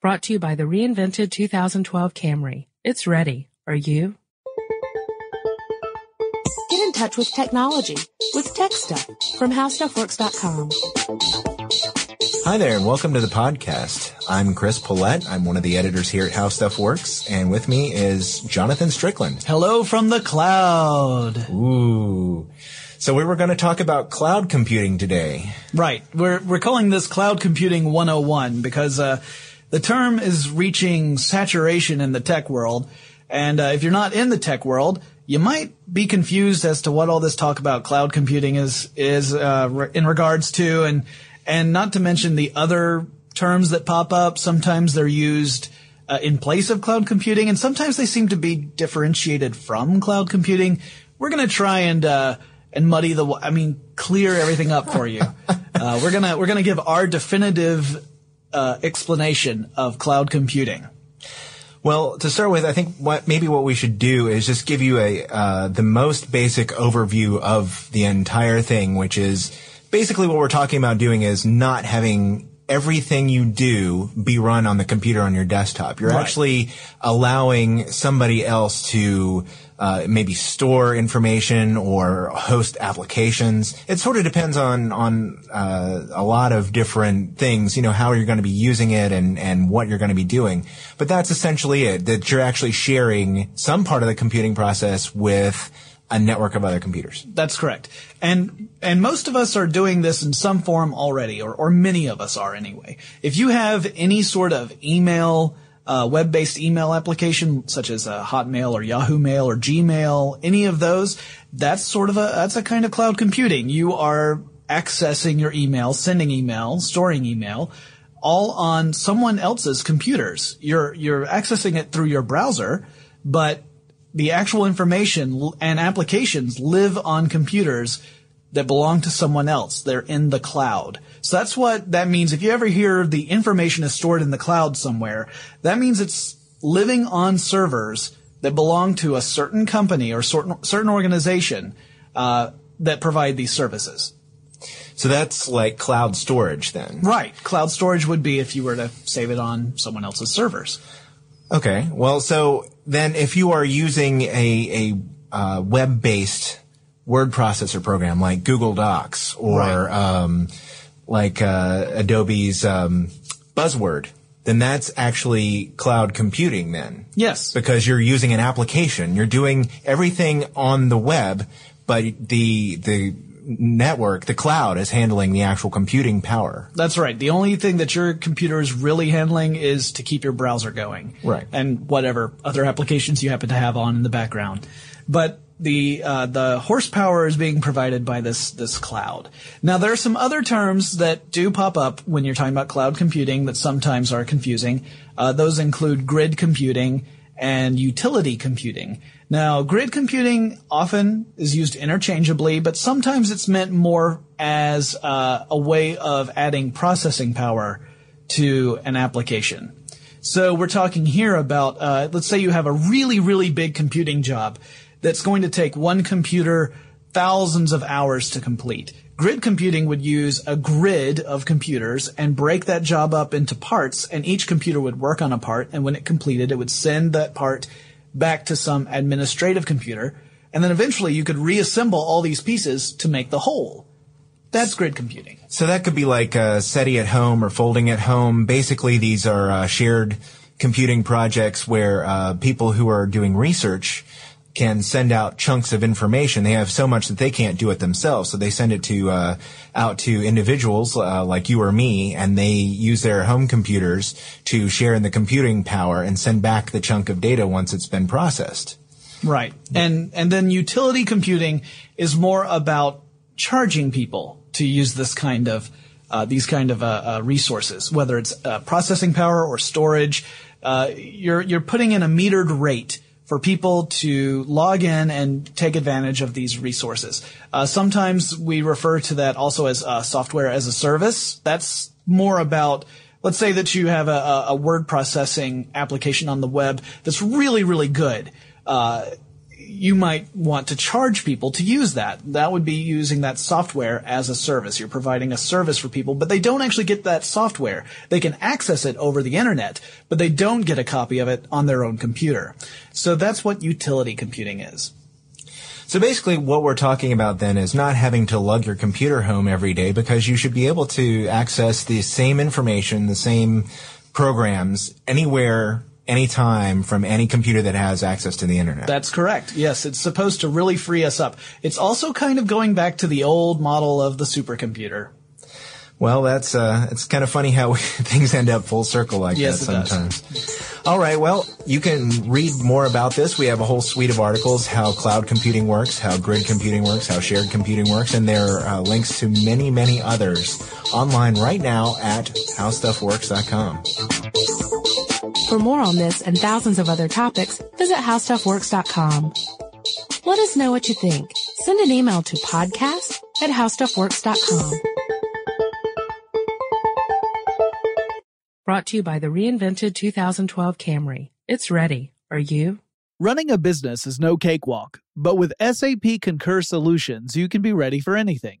Brought to you by the reinvented 2012 Camry. It's ready. Are you? Get in touch with technology with Tech Stuff from HowStuffWorks.com. Hi there, and welcome to the podcast. I'm Chris Pollette. I'm one of the editors here at How Stuff Works, and with me is Jonathan Strickland. Hello from the cloud. Ooh. So we were going to talk about cloud computing today. Right. We're we're calling this Cloud Computing 101 because uh, the term is reaching saturation in the tech world. And uh, if you're not in the tech world, you might be confused as to what all this talk about cloud computing is is uh, in regards to, and and not to mention the other terms that pop up. Sometimes they're used uh, in place of cloud computing, and sometimes they seem to be differentiated from cloud computing. We're gonna try and uh, and muddy the, I mean, clear everything up for you. uh, we're gonna we're gonna give our definitive uh, explanation of cloud computing? Well, to start with, I think what maybe what we should do is just give you a uh, the most basic overview of the entire thing, which is basically what we're talking about doing is not having everything you do be run on the computer on your desktop. You're right. actually allowing somebody else to uh, maybe store information or host applications. It sort of depends on on uh, a lot of different things. You know how you're going to be using it and and what you're going to be doing. But that's essentially it. That you're actually sharing some part of the computing process with a network of other computers. That's correct. And and most of us are doing this in some form already, or or many of us are anyway. If you have any sort of email, uh, web-based email application such as uh, Hotmail or Yahoo Mail or Gmail, any of those, that's sort of a that's a kind of cloud computing. You are accessing your email, sending email, storing email, all on someone else's computers. You're you're accessing it through your browser, but the actual information and applications live on computers that belong to someone else. They're in the cloud. So that's what that means. If you ever hear the information is stored in the cloud somewhere, that means it's living on servers that belong to a certain company or certain, certain organization uh, that provide these services. So that's like cloud storage then? Right. Cloud storage would be if you were to save it on someone else's servers. Okay. Well, so then if you are using a, a uh, web-based word processor program like Google Docs or Right. um, like uh, Adobe's um, Buzzword, then that's actually cloud computing then. Yes. Because you're using an application. You're doing everything on the web, but the the network, the cloud is handling the actual computing power. That's right. The only thing that your computer is really handling is to keep your browser going. Right. And whatever other applications you happen to have on in the background. But the uh, the horsepower is being provided by this this cloud. Now there are some other terms that do pop up when you're talking about cloud computing that sometimes are confusing. Uh, those include grid computing and utility computing. Now, grid computing often is used interchangeably, but sometimes it's meant more as uh, a way of adding processing power to an application. So we're talking here about, uh, let's say you have a really, really big computing job that's going to take one computer thousands of hours to complete. Grid computing would use a grid of computers and break that job up into parts, and each computer would work on a part, and when it completed, it would send that part back to some administrative computer, and then eventually you could reassemble all these pieces to make the whole. That's grid computing. So that could be like uh, SETI at home or folding at home. Basically, these are uh, shared computing projects where uh, people who are doing research can send out chunks of information. They have so much that they can't do it themselves, so they send it to uh, out to individuals uh, like you or me, and they use their home computers to share in the computing power and send back the chunk of data once it's been processed. Right. And and then utility computing is more about charging people to use this kind of uh, these kind of uh, uh, resources, whether it's uh, processing power or storage. Uh, you're you're putting in a metered rate for people to log in and take advantage of these resources. Uh, sometimes we refer to that also as uh, software as a service. That's more about let's say that you have a, a- word processing application on the web that's really really good. Uh, you might want to charge people to use that. That would be using that software as a service. You're providing a service for people, but they don't actually get that software. They can access it over the internet, but they don't get a copy of it on their own computer. So that's what utility computing is. So basically what we're talking about then is not having to lug your computer home every day because you should be able to access the same information, the same programs anywhere, anytime from any computer that has access to the internet. That's correct. Yes, it's supposed to really free us up. It's also kind of going back to the old model of the supercomputer. well, that's uh it's kind of funny how things end up full circle like Yes, that sometimes. All right, well, you can read more about this. We have a whole suite of articles how cloud computing works, how grid computing works, how shared computing works, and there are uh, links to many, many others online right now at howstuffworks.com. For more on this and thousands of other topics, visit howstuffworks.com. Let us know what you think. Send an email to podcast at howstuffworks.com. Brought to you by the reinvented 2012 Camry. It's ready. Are you? Running a business is no cakewalk, but with SAP Concur Solutions, you can be ready for anything.